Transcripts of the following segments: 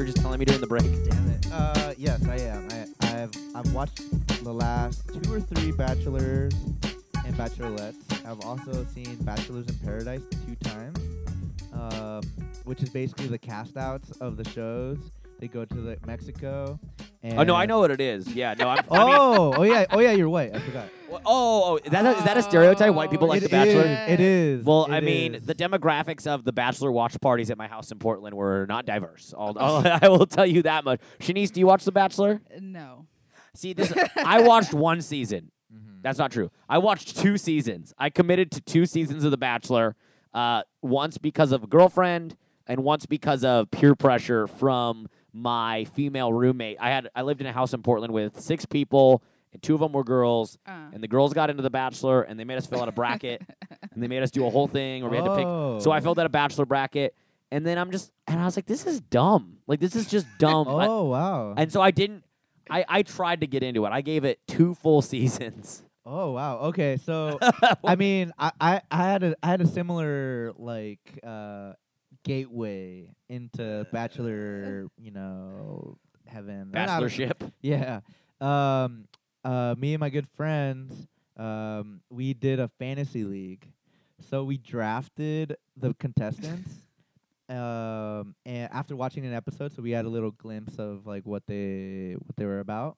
were just telling me during the break? Damn it. Uh, yes, I am. I, I've I've watched the last two or three Bachelors and Bachelorettes. I've also seen Bachelors in Paradise two times, um, which is basically the cast outs of the shows. They go to the Mexico. And Oh no, I know what it is. Yeah, no, I'm. I mean, Oh, oh yeah, oh yeah, you're white. I forgot. oh, oh, is that a, is that a stereotype? White people like It The Bachelor. is, It is. Well, it I mean, is. the demographics of the bachelor watch parties at my house in Portland were not diverse. I'll, I'll, I will tell you that much. Shaniece, do you watch The Bachelor? No. See, this I watched one season. Mhm. That's not true. I watched two seasons. I committed to two seasons of The Bachelor. Uh, once because of a girlfriend, and once because of peer pressure from my female roommate. I had I lived in a house in Portland with six people, and two of them were girls. Uh. And the girls got into The Bachelor, and they made us fill out a bracket, and they made us do a whole thing where we had to pick. So I filled out a Bachelor bracket, and then I'm just and I was like, this is dumb. Like this is just dumb. I- Oh wow. and so I didn't. I, I tried to get into it. I gave it two full seasons. Oh wow. Okay, so I mean, I, I, I had a I had a similar like uh, gateway into bachelor, you know, heaven. Or not- Bachelorship. Yeah. Um. Uh. Me and my good friends. Um. We did a fantasy league, so we drafted the contestants. Um. And after watching an episode, so we had a little glimpse of like what they what they were about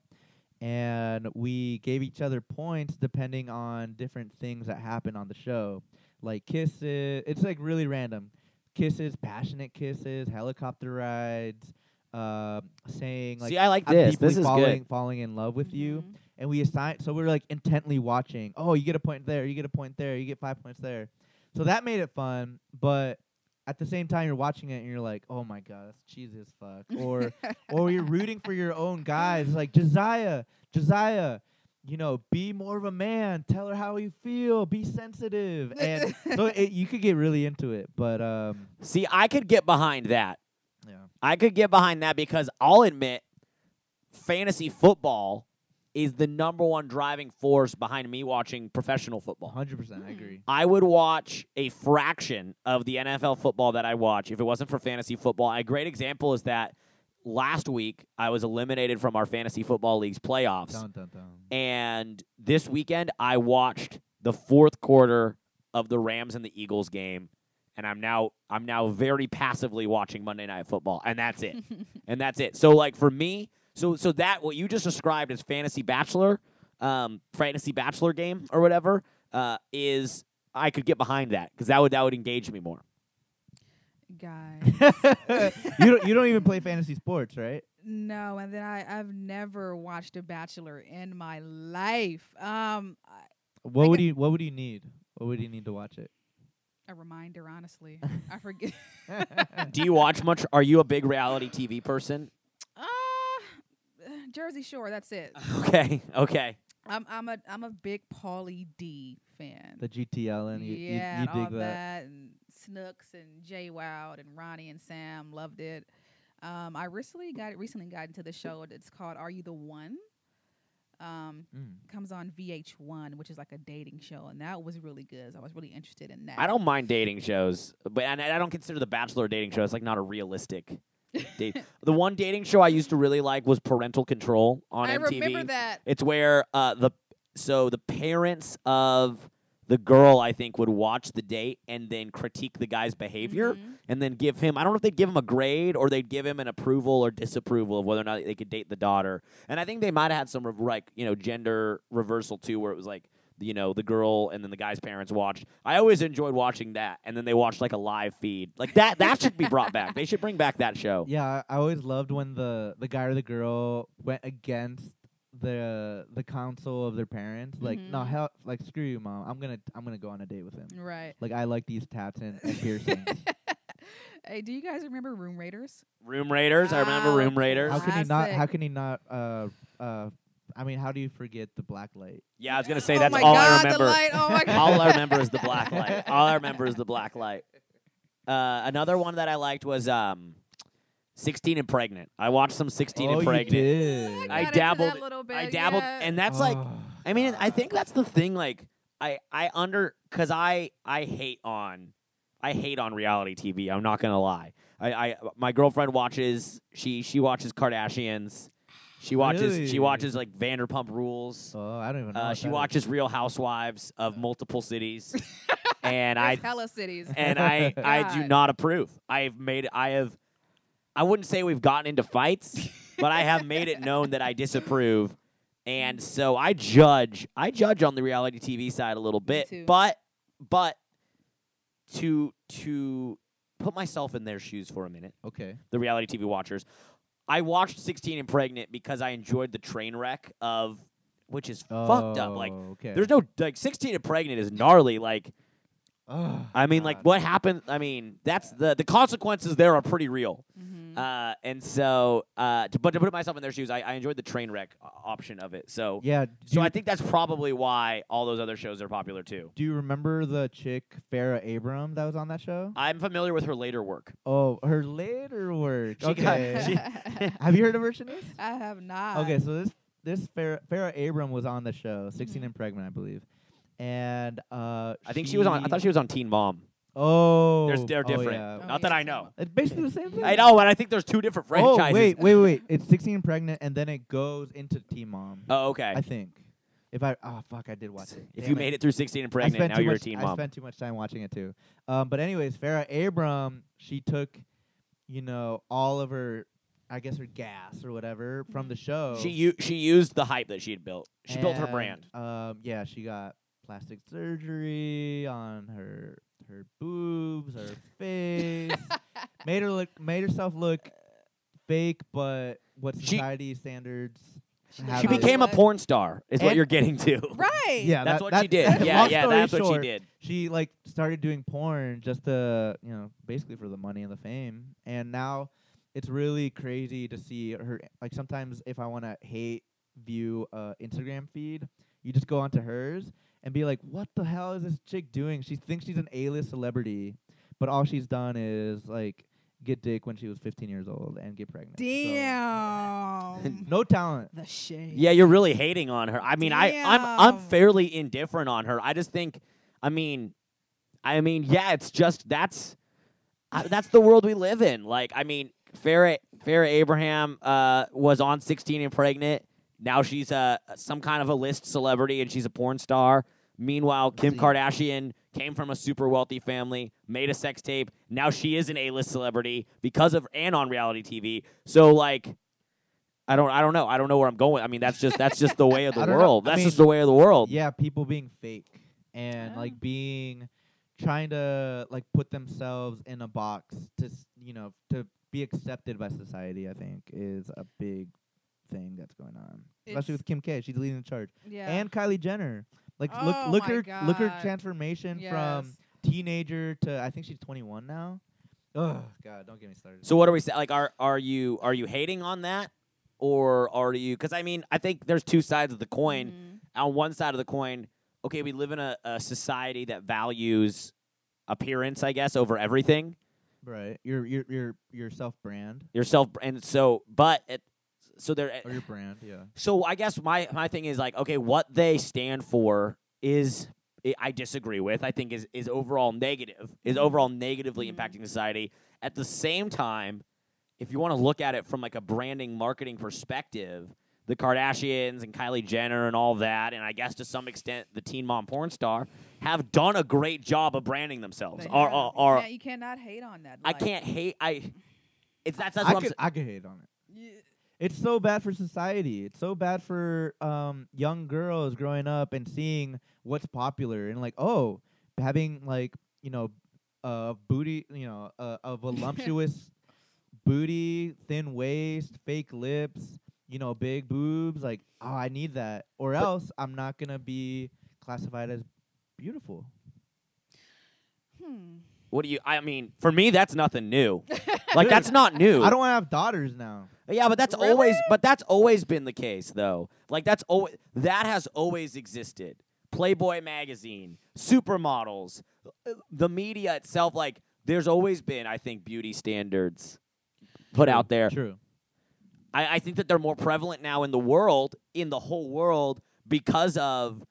and we gave each other points depending on different things that happened on the show, like kisses. It's like really random. Kisses, passionate kisses, helicopter rides, uh, saying like See, I like I'm this. This is falling, good. falling in love with you. Mhm. And we assign, so we are like intently watching. Oh, you get a point there, you get a point there, you get five points there. So that made it fun, but at the same time, you're watching it and you're like, oh my god, that's cheesy as fuck. Or or you're rooting for your own guys, like Josiah, Josiah. You know, be more of a man. Tell her how you feel. Be sensitive, and so it, you could get really into it. But um, See, I could get behind that. yeah, I could get behind that because I'll admit, fantasy football is the number one driving force behind me watching professional football. 100. percent I agree. I would watch a fraction of the NFL football that I watch if it wasn't for fantasy football. A great example is that last week I was eliminated from our fantasy football league's playoffs. Dun, dun, dun. And this weekend, I watched the fourth quarter of the Rams and the Eagles game, and I'm now I'm now very passively watching Monday Night Football, and that's it, and that's it. So like for me, so so that what you just described as fantasy bachelor, um, fantasy bachelor game or whatever, uh, is I could get behind that because that would that would engage me more. Guy. you don't you don't even play fantasy sports, right? No, and then I I've never watched a Bachelor in my life. Um, I- What would get- you What would you need? What would you need to watch it? a reminder, honestly. I forget. Do you watch much? Are you a big reality TV person? Uh, Jersey Shore. That's it. Okay, okay. I'm I'm a I'm a big Pauly D fan. the GTL and you, you- yeah, you, and all dig that. that, and Snooks and JWoww and Ronnie and Sam loved it. Um, I recently got recently got into the show. It's called Are You the One? Um, Mm. comes on VH1, which is like a dating show, and that was really good. So I was really interested in that. I don't mind dating shows, but and I don't consider the Bachelor dating show. It's like not a realistic date. the one dating show I used to really like was Parental Control on I MTV. remember that. It's where uh, the so the parents of the girl I think would watch the date and then critique the guy's behavior Mhm. and then give him I don't know if they'd give him a grade or they'd give him an approval or disapproval of whether or not they could date the daughter. And I think they might have had some like, you know, gender reversal too where it was like you know, the girl and then the guy's parents watched. I always enjoyed watching that and then they watched like a live feed. Like that that should be brought back. They should bring back that show. Yeah, I I always loved when the the guy or the girl went against the the counsel of their parents. Like, no, Mhm. hell, like screw you, mom. I'm gonna I'm gonna go on a date with him. Right. Like, I like these tats and, and piercings. hey, do you guys remember Room Raiders? Room Raiders, I remember Oh, Room Raiders. how can he not? How Classic. can he not? Uh, uh, I mean, how do you forget the black light? Yeah, I was gonna say oh that's my all God, I remember. The light. Oh my God. all I remember is the black light. All I remember is the black light. Uh, another one that I liked was um, 16 and Pregnant. I watched some 16 oh, and you Pregnant. did. I, I dabbled- that little bit, I dabbled, yeah. and that's like, Oh. I mean, I think that's the thing. Like, I I under because I I hate on I hate on reality TV. I'm not gonna lie. I, I my girlfriend watches she she watches Kardashians. She watches she watches like Vanderpump Rules. Oh, I don't even know. Uh, what she that is. watches Real Housewives of multiple cities, and I There's hella cities. and I I do not approve. I've made I have I wouldn't say we've gotten into fights, but I have made it known that I disapprove. And so I judge I judge on the reality TV side a little bit, but but to to put myself in their shoes for a minute, Okay. the reality TV watchers. I watched 16 and Pregnant because I enjoyed the train wreck of which is fucked up. Like Oh, okay. there's no like 16 and Pregnant is gnarly like Oh, I mean, like what happened? I mean, that's the the consequences there are pretty real. Mm-hmm. Mhm. Uh, and so, uh, to, but to put myself in their shoes, I, I enjoyed the train wreck option of it. So, Yeah. So I think that's probably why all those other shows are popular too. do you remember the chick Farrah Abraham that was on that show? I'm familiar with her later work. Oh, her later work. She got- okay. she- Have you heard of her, Shaniece? I have not. Okay, so this this Farrah, Farrah Abraham was on the show, 16 Mhm. and pregnant, I believe, and uh, I think she was on. I thought she was on Teen Mom. Oh, There's- they're oh, different. yeah. Oh, Not that I know. It's basically the same thing. I know, but I think there's two different franchises. Oh wait, wait, wait! It's 16 and pregnant, and then it goes into Teen Mom. Oh, okay. I think. If I oh fuck, I did watch it. if Damn you made it through 16 and pregnant, now you're much, a teen I spent too much time watching it too. Um, but anyways, Farrah Abraham, she took, you know, all of her, I guess her gas or whatever from the show. She u- she used the hype that she had built. She built her brand. Um, yeah, she got plastic surgery on her her boobs, her face, made her look, made herself look fake, but what She- society standards. She have She it. became a porn star. Is what And- you're getting to. Right. Yeah, That's that- what that- she did. yeah, long yeah, story that's what short, she did. she like started doing porn just to you know basically for the money and the fame and now it's really crazy to see her like sometimes if i want to hate view uh instagram feed you just go onto hers and be like what the hell is this chick doing she thinks she's an a-list celebrity but all she's done is like get dick when she was 15 years old and get pregnant So, Damn. no talent the shade. Yeah, you're really hating on her. I mean, I I'm I'm fairly indifferent on her. I just think, I mean, I mean, yeah, it's just that's uh, that's the world we live in. Like, I mean, Farrah Farrah Abraham uh, was on 16 and Pregnant. Now she's a some kind of a list celebrity and she's a porn star. Meanwhile, Kim Kardashian came from a super wealthy family, made a sex tape. Now she is an A-list celebrity because of and on reality TV. So like I don't I don't know. I don't know where I'm going. I mean, that's just that's just the way of the I know. world. I That's mean, just the way of the world. yeah people being fake and Yeah. like being trying to like put themselves in a box to s- you know to be accepted by society i think is a big thing that's going on especially It's- with kim k she's leading the charge Yeah. and kylie jenner like look Oh look my her look her transformation yes. from teenager to i think she's 21 now oh god don't get me started So what are we saying? Like, are are you are you hating on that, or are you? Because I mean, I think there's two sides of the coin. Mhm. On one side of the coin, okay, we live in a, a society that values appearance, I guess, over everything. right your your your your self brand Yourself, and so, but it, so there. or your brand yeah So I guess my my thing is like, okay, what they stand for is I- I disagree with. I think is is overall negative. Is overall negatively Mhm. impacting society. At the same time, if you want to look at it from like a branding marketing perspective, the Kardashians and Kylie Jenner and all that, and I guess to some extent the Teen Mom porn star have done a great job of branding themselves. They Or, have. or, you, or can't, you cannot hate on that. I can't hate. I. It's that's that's I what I'm could, saying. I could hate on it Yeah. It's so bad for society. It's so bad for um, young girls growing up and seeing what's popular and like, oh, having like you know, a booty, you know, a, a voluptuous booty, thin waist, fake lips, you know, big boobs. Like, oh, I need that, or But- else I'm not gonna be classified as beautiful. Hmm. What do you? I mean, for me, that's nothing new. Like that's not new. I don't want to have daughters now. Yeah, but that's Really? always but that's always been the case though. Like that's always that has always existed. Playboy magazine, supermodels, the media itself like there's always been I think beauty standards put out there. True. I, I think that they're more prevalent now in the world, in the whole world because of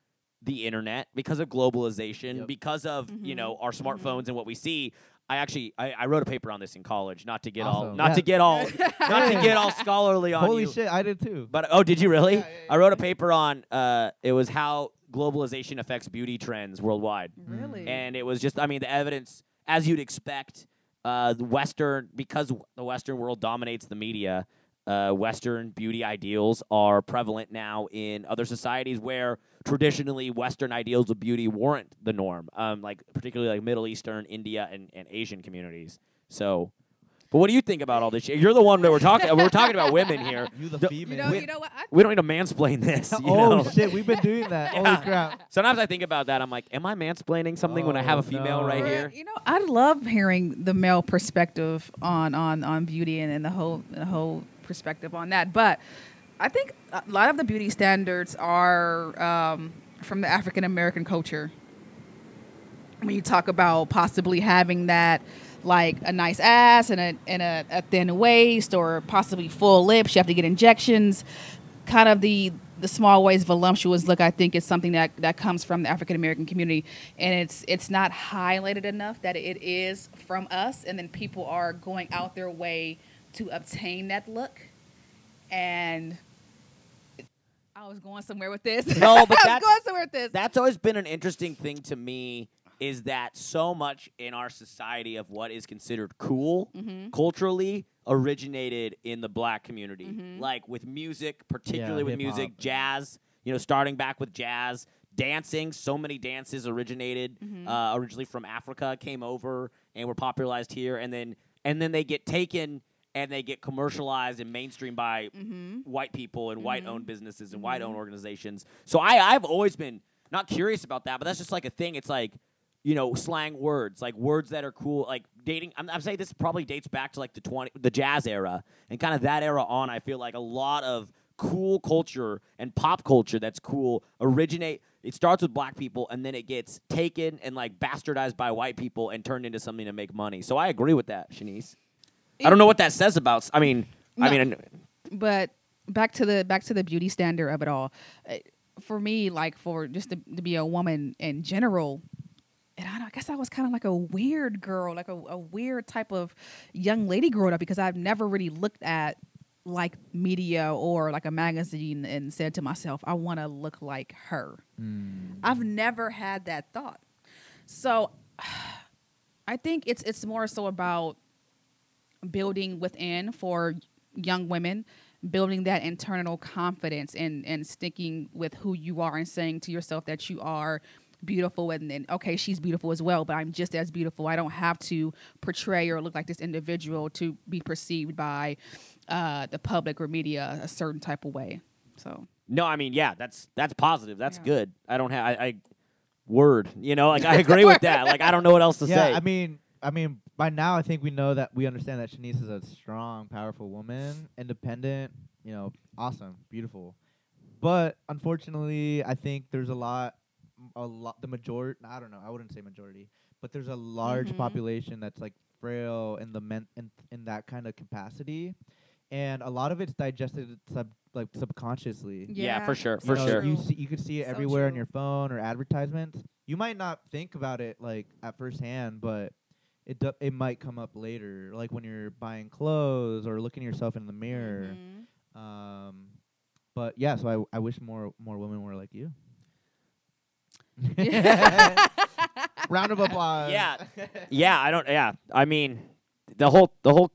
the internet, because of globalization, Yep. because of you Mhm. know our Mhm. smartphones and what we see. I actually I, I wrote a paper on this in college, not to get all not Yeah. to get all not to get all scholarly on Holy you. shit, I did too. But oh, did you really? Yeah, yeah, yeah. I wrote a paper on uh, it was how globalization affects beauty trends worldwide, Really? and it was just I mean the evidence as you'd expect. Uh, the Western because the Western world dominates the media. Uh, Western beauty ideals are prevalent now in other societies where traditionally Western ideals of beauty weren't the norm. Um, like particularly like Middle Eastern, India, and, and Asian communities. So, but what do you think about all this? shit? You're the one that we're talking. we're talking about women here. You the The- female. you know, we- you know what? I, We don't need to mansplain this. You oh know? shit, we've been doing that. Yeah. Holy crap. Sometimes I think about that. I'm like, am I mansplaining something when I have Oh, a female no. right here? You know, I love hearing the male perspective on on on beauty and, and the whole the whole perspective on that. But I think a lot of the beauty standards are um, from the African American culture. When you talk about possibly having that, like a nice ass and a and a, a thin waist, or possibly full lips, you have to get injections. Kind of the the small waist voluptuous look, I think, is something that that comes from the African American community, and it's it's not highlighted enough that it is from us, and then people are going out their way to obtain that look, and. I was going somewhere with this. No, but I that's- going somewhere with this. That's always been an interesting thing to me. Is that so much in our society of what is considered cool mm-hmm. culturally originated in the black community, Mhm. like with music, particularly with hip-hop. music, jazz. You know, starting back with jazz, dancing. So many dances originated Mhm. uh, originally from Africa, came over and were popularized here, and then and then they get taken and they get commercialized and mainstream by Mm-hmm. white people and Mhm. white-owned businesses and Mhm. white-owned organizations. So I I've always been not curious about that, but that's just like a thing. It's like you know slang words, like words that are cool, like dating. I'm, I'm saying this probably dates back to like the twenty the jazz era and kind of that era on. I feel like a lot of cool culture and pop culture that's cool originate. It starts with black people and then it gets taken and like bastardized by white people and turned into something to make money. So I agree with that, Shaniece. I don't know what that says about. I mean, I No. mean, but back to the back to the beauty standard of it all uh, for me like for just to, to be a woman in general and I, don't- I guess I was kind of like a weird girl, like a, a weird type of young lady growing up because I've never really looked at like media or like a magazine and said to myself, I want to look like her. Mm. I've never had that thought. So I think it's it's more so about building within for young women, building that internal confidence and and sticking with who you are and saying to yourself that you are beautiful and then okay she's beautiful as well but i'm just as beautiful i don't have to portray or look like this individual to be perceived by uh, the public or media a certain type of way so No, I mean, yeah, that's that's positive. That's Yeah. good. I don't have I, I word, you know, like I agree with that. Like I don't know what else to yeah, say. I mean, I mean, by now I think we know that we understand that Shaniece is a strong, powerful woman, independent, you know, awesome, beautiful. But unfortunately, I think there's a lot, a lot, the majority. I don't know. I wouldn't say majority, but there's a large Mhm. population that's like frail in the men in, in that kind of capacity, and a lot of it's digested sub like subconsciously. yeah, for sure, You for know, sure. You see, you could see it So everywhere on your phone or advertisements. You might not think about it like at first hand, but it do, it might come up later, like when you're buying clothes or looking yourself in the mirror. Mhm. Um, but yeah, so I I wish more more women were like you. Round of applause. Yeah. yeah, I don't. Yeah, I mean, the whole the whole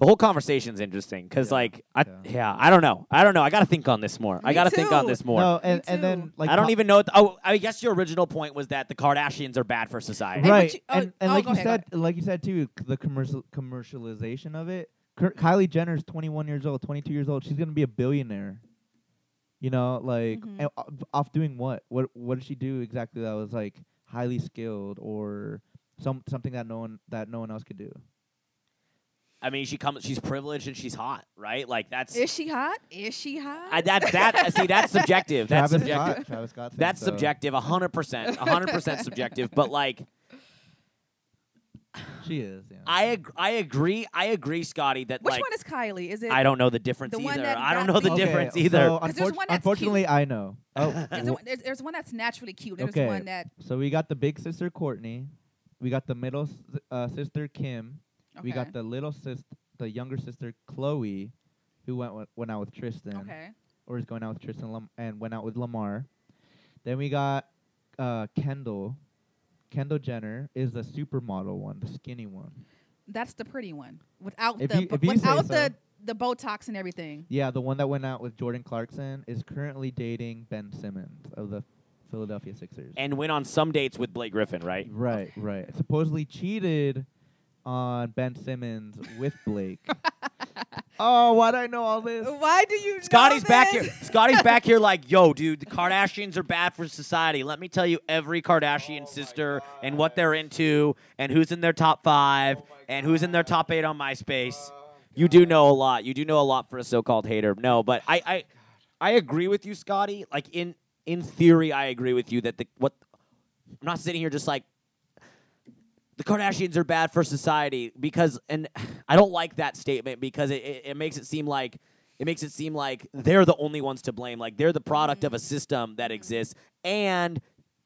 the whole conversation's interesting because Yeah, like I yeah. yeah I don't know I don't know I got to think on this more. I got to think on this more. No, and, and then like I don't po- even know. What oh, I guess your original point was that the Kardashians are bad for society. Right you- oh, and, and oh, like you ahead, said like you said too the commercial commercialization of it Ky- kylie jenner's 21 years old 22 years old she's gonna be a billionaire you know like Mhm. off, off doing what what what did she do exactly that was like highly skilled or some something that no one that no one else could do I mean, she comes. She's privileged and she's hot, right? Like that's Is she hot? Is she hot? I, that that see that's subjective. That's travis subjective. scott travis scott That's subjective, a hundred percent, a hundred percent subjective. But like, She is. Yeah. I ag- I agree. I agree, Scottie. That Which like one is Kylie? Is it? I don't know the difference the one either. I don't know the the- difference Okay, either. So 'Cause there's unfor- one that's unfortunately, I know. Oh, There's, wh- one, there's, there's one that's naturally cute. There's Okay. one that. so we got the big sister Kourtney, we got the middle uh, sister Kim, we got the little sister, the younger sister Khloé, who went wi- went out with Tristan, Okay. or is going out with Tristan Lam- and went out with Lamar. Then we got uh, Kendall. Kendall Jenner is the supermodel one, the skinny one. That's the pretty one without If the you- bu- if you say without so. the the Botox and everything. Yeah, the one that went out with Jordan Clarkson is currently dating Ben Simmons of the Philadelphia Sixers. and went on some dates with Blake Griffin, right? Right, right. Supposedly cheated on Ben Simmons with Blake. oh, why do I know all this? Why do you? Scottie's know back this? here. Scottie's back here like, yo, dude, the Kardashians are bad for society. Let me tell you every Kardashian oh sister and what they're into and who's in their top five oh and who's in their top eight on MySpace. You do know a lot. You do know a lot for a so-called hater. No, but I, I, I agree with you, Scottie. Like in in theory, I agree with you that the what. I'm not sitting here just like the Kardashians are bad for society because, and I don't like that statement because it, it, it makes it seem like it makes it seem like they're the only ones to blame. Like they're the product of a system that exists, and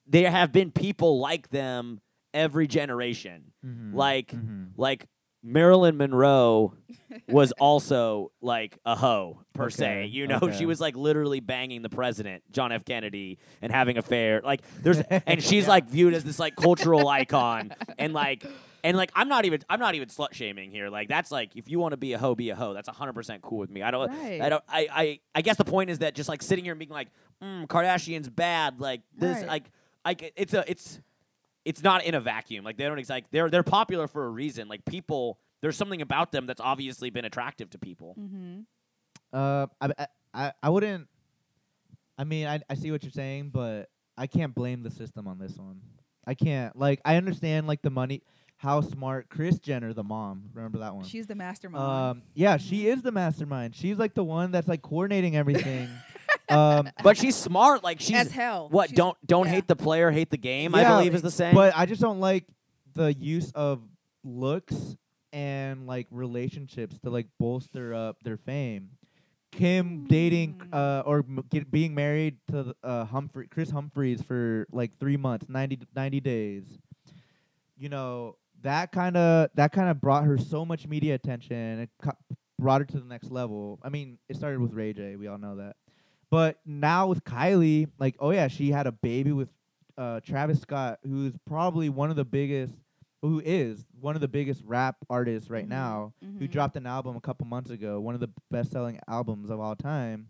there have been people like them every generation. Mhm, Like mhm. like Marilyn Monroe was also like a hoe per se. You know, okay. she was like literally banging the president, John F. Kennedy, and having affair. Like there's and she's like viewed as this like cultural icon and like and like I'm not even I'm not even slut shaming here. Like that's like if you want to be a hoe, be a hoe. That's 100% cool with me. I don't Right. I don't I, I I guess the point is that just like sitting here and being like, mm, Kardashian's bad, like this Right. like like it's a it's it's not in a vacuum. Like they don't ex- like they're they're popular for a reason. Like people, there's something about them that's obviously been attractive to people. Mm-hmm. Uh, I, I- I, I wouldn't. I mean, I, I see what you're saying, but I can't blame the system on this one. I can't. Like, I understand like the money, how smart Kris Jenner, the mom, remember that one? She's the mastermind. Um, yeah, she is the mastermind. She's like the one that's like coordinating everything. um, But she's smart. Like she's As hell. what? She's- don't don't yeah. hate the player, hate the game. I Yeah, believe is the saying. But I just don't like the use of looks and like relationships to like bolster up their fame. Kim dating Mm. uh or m- get, being married to the, uh Humphrey Kris Humphries for like 3 months, 90 d- 90 days. You know, that kind of that kind of brought her so much media attention. It co- brought her to the next level. I mean, it started with Ray J, we all know that. But now with Kylie, like, oh yeah, she had a baby with uh, Travis Scott, who's probably one of the biggest, who is one of the biggest rap artists right Mhm, now, who mhm. dropped an album a couple months ago, one of the best-selling albums of all time,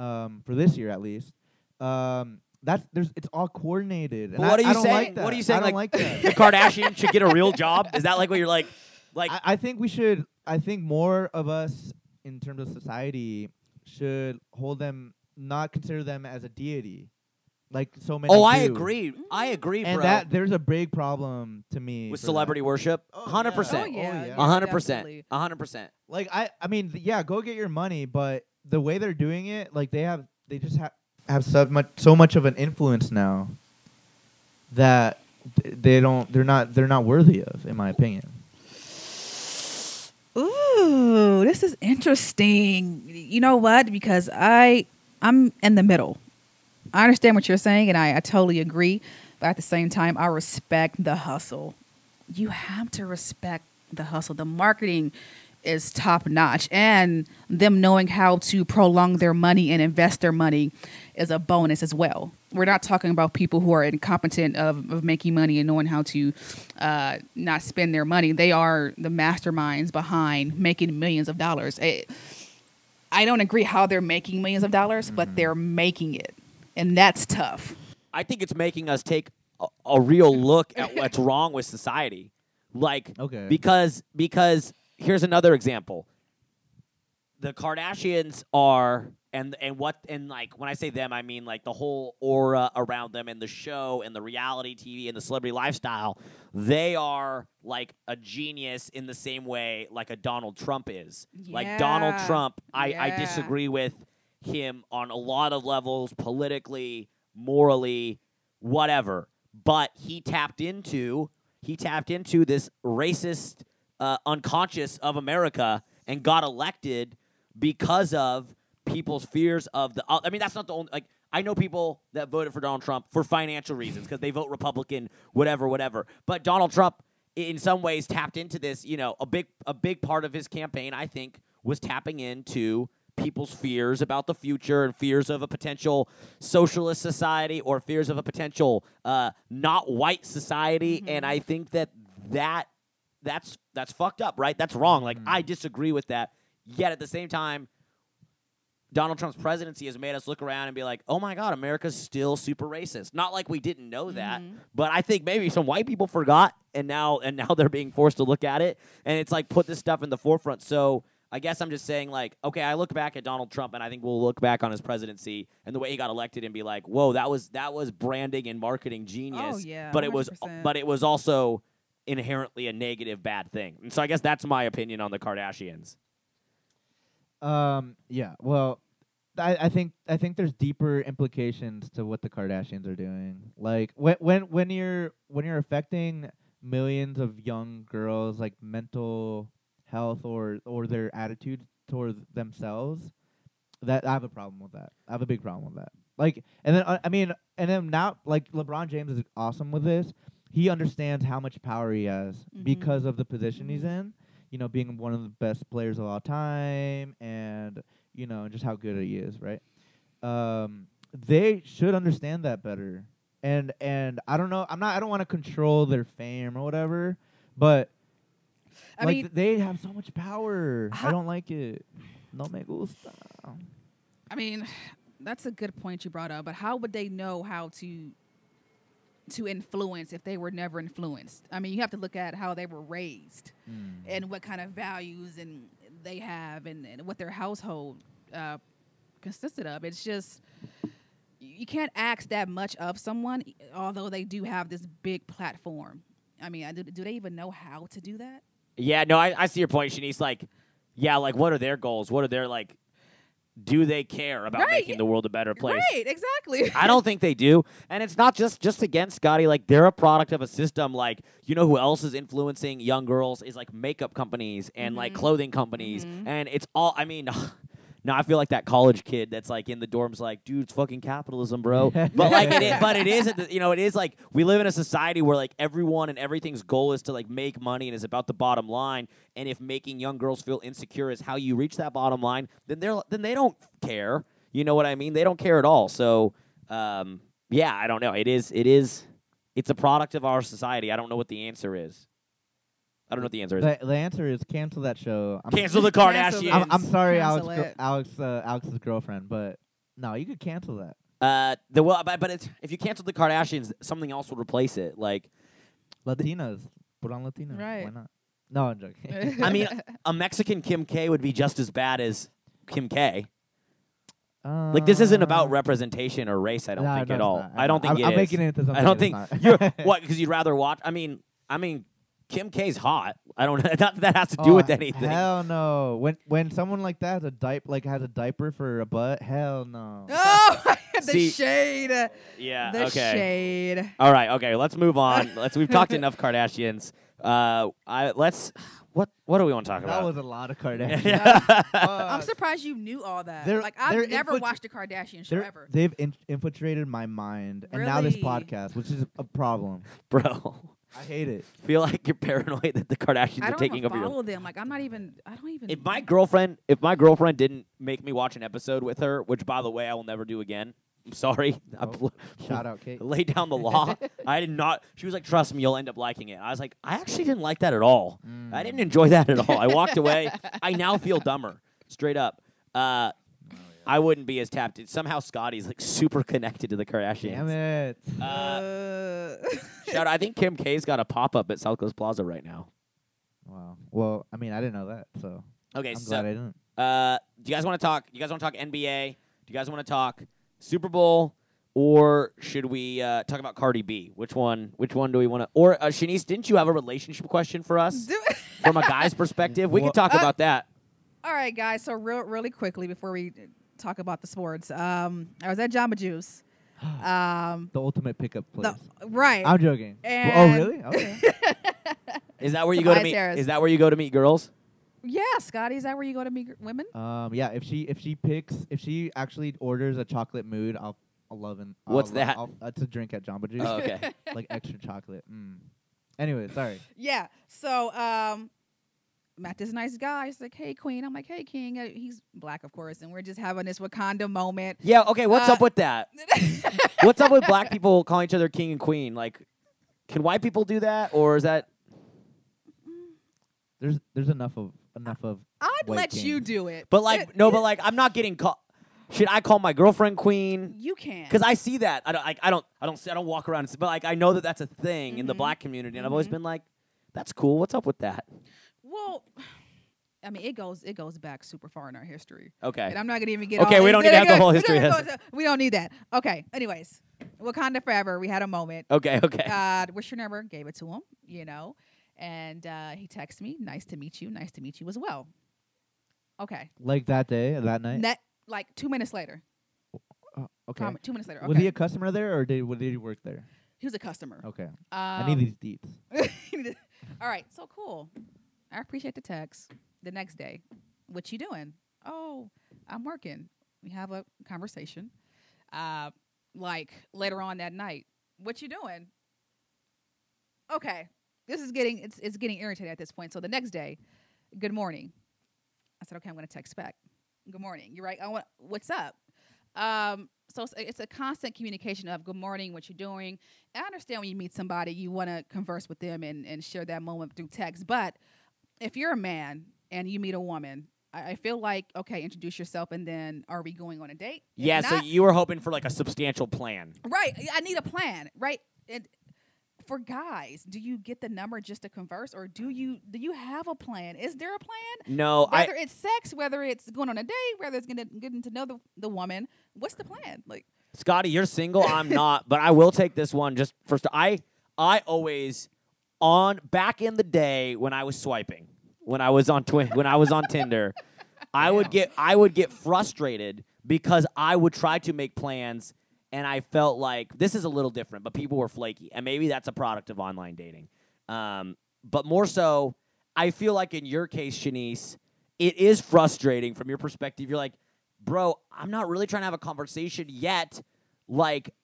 um, for this year at least. Um, that's there's it's all coordinated. and what I- are I you don't saying? Like that. What are you saying? I don't Like, like, the that. Kardashians should get a real job. Is that like what you're like? Like I, I think we should. I think more of us, in terms of society, should hold them, not consider them as a deity, like so many. oh, I agree. I agree, And bro. that there's a big problem to me with for celebrity that. worship, Oh, hundred yeah. Oh percent, yeah. Oh, yeah. yeah, hundred percent, definitely. hundred percent. Like I, I mean, th- yeah, go get your money, but the way they're doing it, like they have, they just have have so much, so much of an influence now that th- they don't, they're not, they're not worthy of, in my opinion. Ooh, this is interesting. You know what? Because I I'm in the middle. I understand what you're saying, and I, I totally agree. But at the same time, I respect the hustle. You have to respect the hustle. The marketing is top notch, and them knowing how to prolong their money and invest their money is a bonus as well. We're not talking about people who are incompetent of, of making money and knowing how to uh, not spend their money. They are the masterminds behind making millions of dollars. Eh, I don't agree how they're making millions of dollars, but mm-hmm. they're making it, and that's tough. I think it's making us take a, a real look at what's wrong with society. Like, Okay. because because here's another example. The Kardashians are and and what and like when I say them, I mean like the whole aura around them and the show and the reality TV and the celebrity lifestyle. They are like a genius in the same way like a Donald Trump is. Like Donald Trump, I, I disagree with him on a lot of levels, politically, morally, whatever. But he tapped into he tapped into this racist uh, unconscious of America and got elected because of people's fears of the. I mean, that's not the only like. I know people that voted for Donald Trump for financial reasons because they vote Republican, whatever, whatever. But Donald Trump, in some ways, tapped into this. You know, a big a big part of his campaign, I think, was tapping into people's fears about the future and fears of a potential socialist society or fears of a potential uh, not white society. And I think that that that's that's fucked up, right? That's wrong. Like I disagree with that. Yet at the same time, Donald Trump's presidency has made us look around and be like, "Oh my God, America's still super racist." Not like we didn't know that, but I think maybe some white people forgot, and now and now they're being forced to look at it, and it's like put this stuff in the forefront. So I guess I'm just saying, like, okay, I look back at Donald Trump, and I think we'll look back on his presidency and the way he got elected, and be like, "Whoa, that was that was branding and marketing genius." Oh, yeah, but it was but it was also inherently a negative bad thing. And so I guess that's my opinion on the Kardashians. Um. Yeah. Well, I, I think I think there's deeper implications to what the Kardashians are doing. Like when when when you're when you're affecting millions of young girls, like mental health or or their attitude towards themselves, that I have a problem with that. I have a big problem with that. Like, and then uh, I mean, and then now, like LeBron James is awesome with this. He understands how much power he has Mhm. because of the position he's Mhm. in. You know, being one of the best players of all time, and you know just how good he is, right? Um, they should understand that better. And and I don't know. I'm not. I don't want to control their fame or whatever, but I like mean, th- they have so much power. I don't like it. No me gusta. I mean, that's a good point you brought up. But how would they know how to to influence if they were never influenced? I mean, you have to look at how they were raised Mm. and what kind of values and they have and, and what their household uh, consisted of. It's just you can't ask that much of someone, although they do have this big platform. I mean, do, do they even know how to do that? Yeah, no, I, I see your point, Shaniece. Like, yeah, like what are their goals? What are their like? Do they care about Right. making the world a better place? Right, exactly. I don't think they do, and it's not just just against Scottie. Like they're a product of a system. Like you know who else is influencing young girls is like makeup companies and like Mhm. clothing companies, Mhm. and it's all. I mean. Now I feel like that college kid that's like in the dorms, like, dude, it's fucking capitalism, bro. but like, it is, but it is, you know, it is like we live in a society where like everyone and everything's goal is to like make money and is about the bottom line. And if making young girls feel insecure is how you reach that bottom line, then they're then they don't care. You know what I mean? They don't care at all. So, um, yeah, I don't know. It is, it is, it's a product of our society. I don't know what the answer is. I don't know what the answer is. The, the answer is cancel that show. I'm, Cancel the Cancel Kardashians. it. I'm, I'm sorry, Alex. Cancel Gr- Alex, uh, Alex's girlfriend, but no, you could cancel that. Uh, the well, but, but it's if you cancel the Kardashians, something else would replace it. Like, Latinas, put on Latinas. Why Right. not? No, I'm joking. I mean, a Mexican Kim K would be just as bad as Kim K. Like, this isn't about Uh, representation or race. I don't no, think no, at all. I don't think I'm, it I'm is. making it into something. I don't it's think not. you're what because you'd rather watch. I mean, I mean, Kim K's hot. I don't. Not that that has to do Oh, with anything. Hell no. When when someone like that has a diaper, like has a diaper for a butt, hell no. oh, the See- shade. Yeah. The okay. shade. All right. Okay. Let's move on. let's. We've talked enough Kardashians. Uh, I let's. What What do we want to talk that about? That was a lot of Kardashians. yeah. I'm surprised you knew all that. they're- like I've they're never infiltra- watched a Kardashian show ever. They've in- infiltrated my mind, and now this podcast, which is a problem. Bro, I hate it. feel like you're paranoid that the Kardashians I are don't taking even over your follow them. Like I'm not even. I don't even. If my girlfriend, if my girlfriend didn't make me watch an episode with her, which by the way I will never do again. I'm sorry. I bl- Shout out, Kate. lay down the law. I did not. She was like, "Trust me, you'll end up liking it." I was like, "I actually didn't like that at all. Mm. I didn't enjoy that at all. I walked away. I now feel dumber, straight up. Uh, I wouldn't be as tapped. Somehow Scottie's like super connected to the Kardashians. Damn it. Uh, Uh, shout out. I think Kim K's got a pop up at South Coast Plaza right now. Wow. Well, I mean, I didn't know that, so Okay, I'm so glad I didn't. Uh, do you guys want to talk? You guys want to talk NBA? Do you guys want to talk Super Bowl, or should we uh, talk about Cardi B? Which one? Which one do we want to? Or uh, Shaniece, didn't you have a relationship question for us from a guy's perspective? We can Well- talk Uh, about that. All right, guys. So real, really quickly before we talk about the sports, um, I was at Jamba Juice. Um, The ultimate pickup place. the, right. I'm joking. oh, really? Okay. Is that where you go to meet? Harris. Is that where you go to meet girls? yeah, Scottie, is that where you go to meet gr- women? um, yeah. If she if she picks if she actually orders a Chocolate Moo'd, I'll I'll love it. I'll What's lo- that? I'll, it's a drink at Jamba Juice, Oh, okay. like extra chocolate. Mm. Anyway, sorry. Yeah. So um met this nice guy. He's like, "Hey, Queen." I'm like, "Hey, King." Uh, he's black, of course, and we're just having this Wakanda moment. Yeah. Okay. What's Uh, up with that? What's up with black people calling each other king and queen? Like, can white people do that, or is that? There's there's enough of enough of. I'd White let you do it. But like, no, but like, I'm not getting caught. Should I call my girlfriend queen? you can. Because I see that. I don't. Like, I don't. I don't. see- I don't walk around. And, s- but like, I know that that's a thing in the Mhm. black community, and I've always Mhm. been like, that's cool. What's up with that? Well, I mean, it goes it goes back super far in our history, Okay. and I'm not gonna even get. Okay, all we don't need to it. have the whole We history don't to- We don't need that. Okay. Anyways, Wakanda forever. We had a moment. Okay. Okay. Uh, what's your number? Gave it to him. You know, and uh, he texted me. Nice to meet you. Nice to meet you as well. Okay. Like that day, that night. Net like two minutes later. Oh, okay. Comment, two minutes later. Okay. Was he a customer there, or did, did he work there? He was a customer. Okay. Um, I need these deets. All right, so cool. I appreciate the text. The next day, what you doing? Oh, I'm working. We have a conversation. Uh, like later on that night, what you doing? Okay, this is getting it's it's getting irritating at this point. So the next day, good morning. I said, okay, I'm gonna text back. Good morning. You're right. I want. What's up? Um, so it's, it's a constant communication of good morning, what you're doing. And I understand when you meet somebody, you want to converse with them and, and share that moment through text. But if you're a man and you meet a woman, I, I feel like, okay, introduce yourself and then are we going on a date? If yeah. So you were hoping for like a substantial plan. right. I need a plan, right? And for guys, do you get the number just to converse or do you do you have a plan? Is there a plan? No, I. Whether it's sex, whether it's going on a date, whether it's gonna getting to know the, the woman, what's the plan? Like Scottie, you're single. I'm not, but I will take this one just first. I I always on back in the day when I was swiping, when I was on Twin, when I was on Tinder, I would get I would get frustrated because I would try to make plans and I felt like this is a little different, but people were flaky, and maybe that's a product of online dating. Um, but more so, I feel like in your case, Shaniece, it is frustrating from your perspective. You're like, bro, I'm not really trying to have a conversation yet. Like,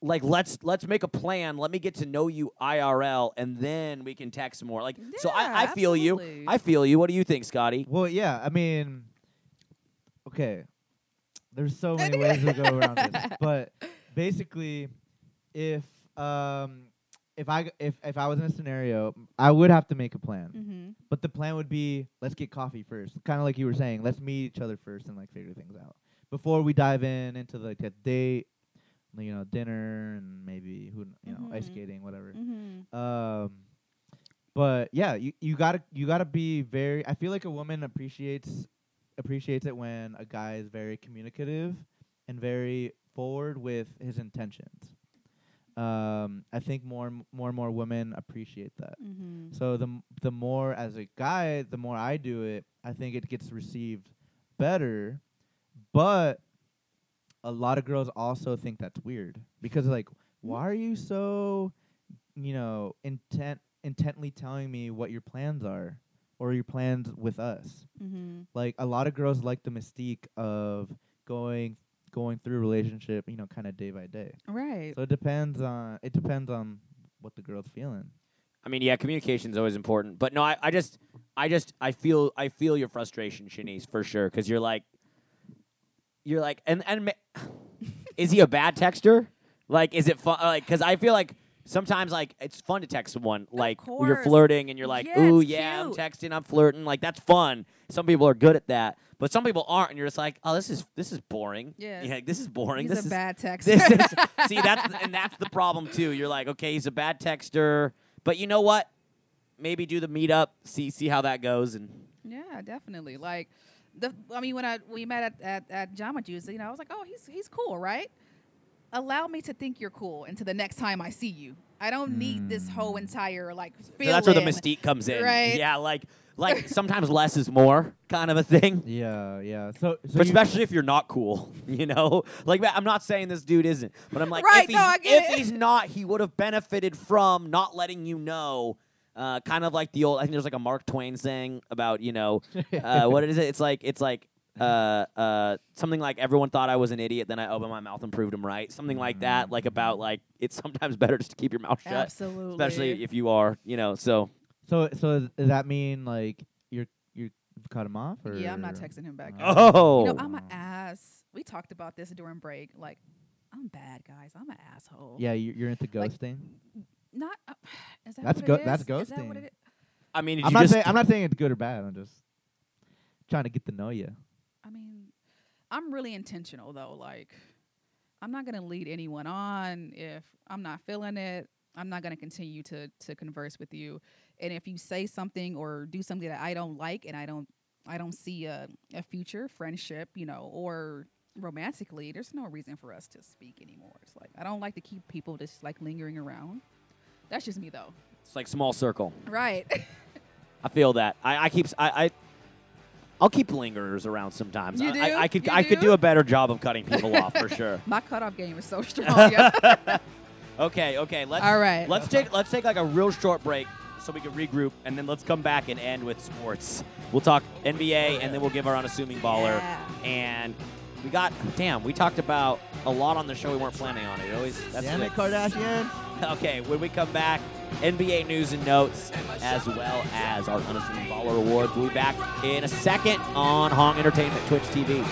like let's let's make a plan. Let me get to know you IRL, and then we can text more. Like, so Yeah, I, I feel you. I feel you. What do you think, Scottie? Well, yeah. I mean, okay. There's so many ways to go around this, but basically, if um if I g- if if I was in a scenario, I would have to make a plan. mm-hmm. But the plan would be let's get coffee first, kind of like you were saying. Let's meet each other first and like figure things out before we dive in into like a date, you know, dinner and maybe who you know ice Mhm. skating, whatever. Mm-hmm. Um, but yeah, you you gotta you gotta be very. I feel like a woman appreciates appreciates it when a guy is very communicative and very forward with his intentions. Um, I think more and more and more women appreciate that. Mm-hmm. So the m- the more as a guy, the more I do it, I think it gets received better. But a lot of girls also think that's weird because like, why are you so, you know, intent intently telling me what your plans are or your plans with us? Mm-hmm. Like a lot of girls like the mystique of going going through a relationship, you know, kind of day by day. Right. So it depends on it depends on what the girl's feeling. I mean, yeah, communication is always important, but no, I, I just, I just, I feel, I feel your frustration, Shaniece, for sure, because you're like, you're like, and and ma- is he a bad texter? Like, is it fun? Like, because I feel like sometimes like it's fun to text someone like you're flirting and you're like, Yeah, ooh it's yeah, I'm cute. texting, I'm flirting, like that's fun. Some people are good at that, but some people aren't, and you're just like, oh, this is this is boring. Yeah. this is boring. He's this a is bad texter. this is see that's the- and that's the problem too. You're like, okay, he's a bad texter, but you know what? Maybe do the meetup, see see how that goes, and yeah, definitely. Like the I mean when I we met at at, at Jamba Juice, you know, I was like, "Oh, he's he's cool, right?" Allow me to think you're cool until the next time I see you. I don't need this whole Mm. entire like so feeling. that's where the mystique comes in. Right. Yeah, like like sometimes less is more kind of a thing. Yeah, yeah. So, so you- Especially if you're not cool, you know. Like I'm not saying this dude isn't, but I'm like, Right, if, he's, no, I if he's not, he would have benefited from not letting you know. Uh, kind of like the old. I think there's like a Mark Twain saying about you know, uh, what is it? It's like it's like uh, uh, something like everyone thought I was an idiot, then I opened my mouth and proved them right. Something like that. Like about like it's sometimes better just to keep your mouth shut, Absolutely. especially if you are, you know. So so, so does that mean like you're you're cut him off or? Yeah, I'm not texting him back. Oh. You know, I'm an ass. We talked about this during break. Like, I'm bad, guys. I'm an asshole. Yeah, you- you're into Like, ghosting. Not. Uh, is that That's what go- it that's is? Is that what ghosting. it is? I mean, did I'm you not just saying I'm not saying it's good or bad. I'm just trying to get to know you. I mean, I'm really intentional though. Like, I'm not gonna lead anyone on if I'm not feeling it. I'm not gonna continue to to converse with you. And if you say something or do something that I don't like, and I don't, I don't see a a future friendship, you know, or romantically, there's no reason for us to speak anymore. It's like I don't like to keep people just like lingering around. That's just me though. it's like small circle. Right. I feel that. I, keep I keep s- I, I I'll keep lingerers around sometimes. You I, I, do? I could You I could do? do a better job of cutting people off for sure. My cutoff game is so strong. yeah. Okay, okay. Let's All right. let's take let's take like a real short break so we can regroup and then let's come back and end with sports. We'll talk NBA and then we'll give our unassuming baller. Yeah. And we got damn, we talked about a lot on the show we weren't planning on. It always that's Damn the- it, Kardashian. Okay, when we come back, NBA news and notes, as well as our unassuming baller awards. We'll be back in a second on Hong Entertainment Twitch TV.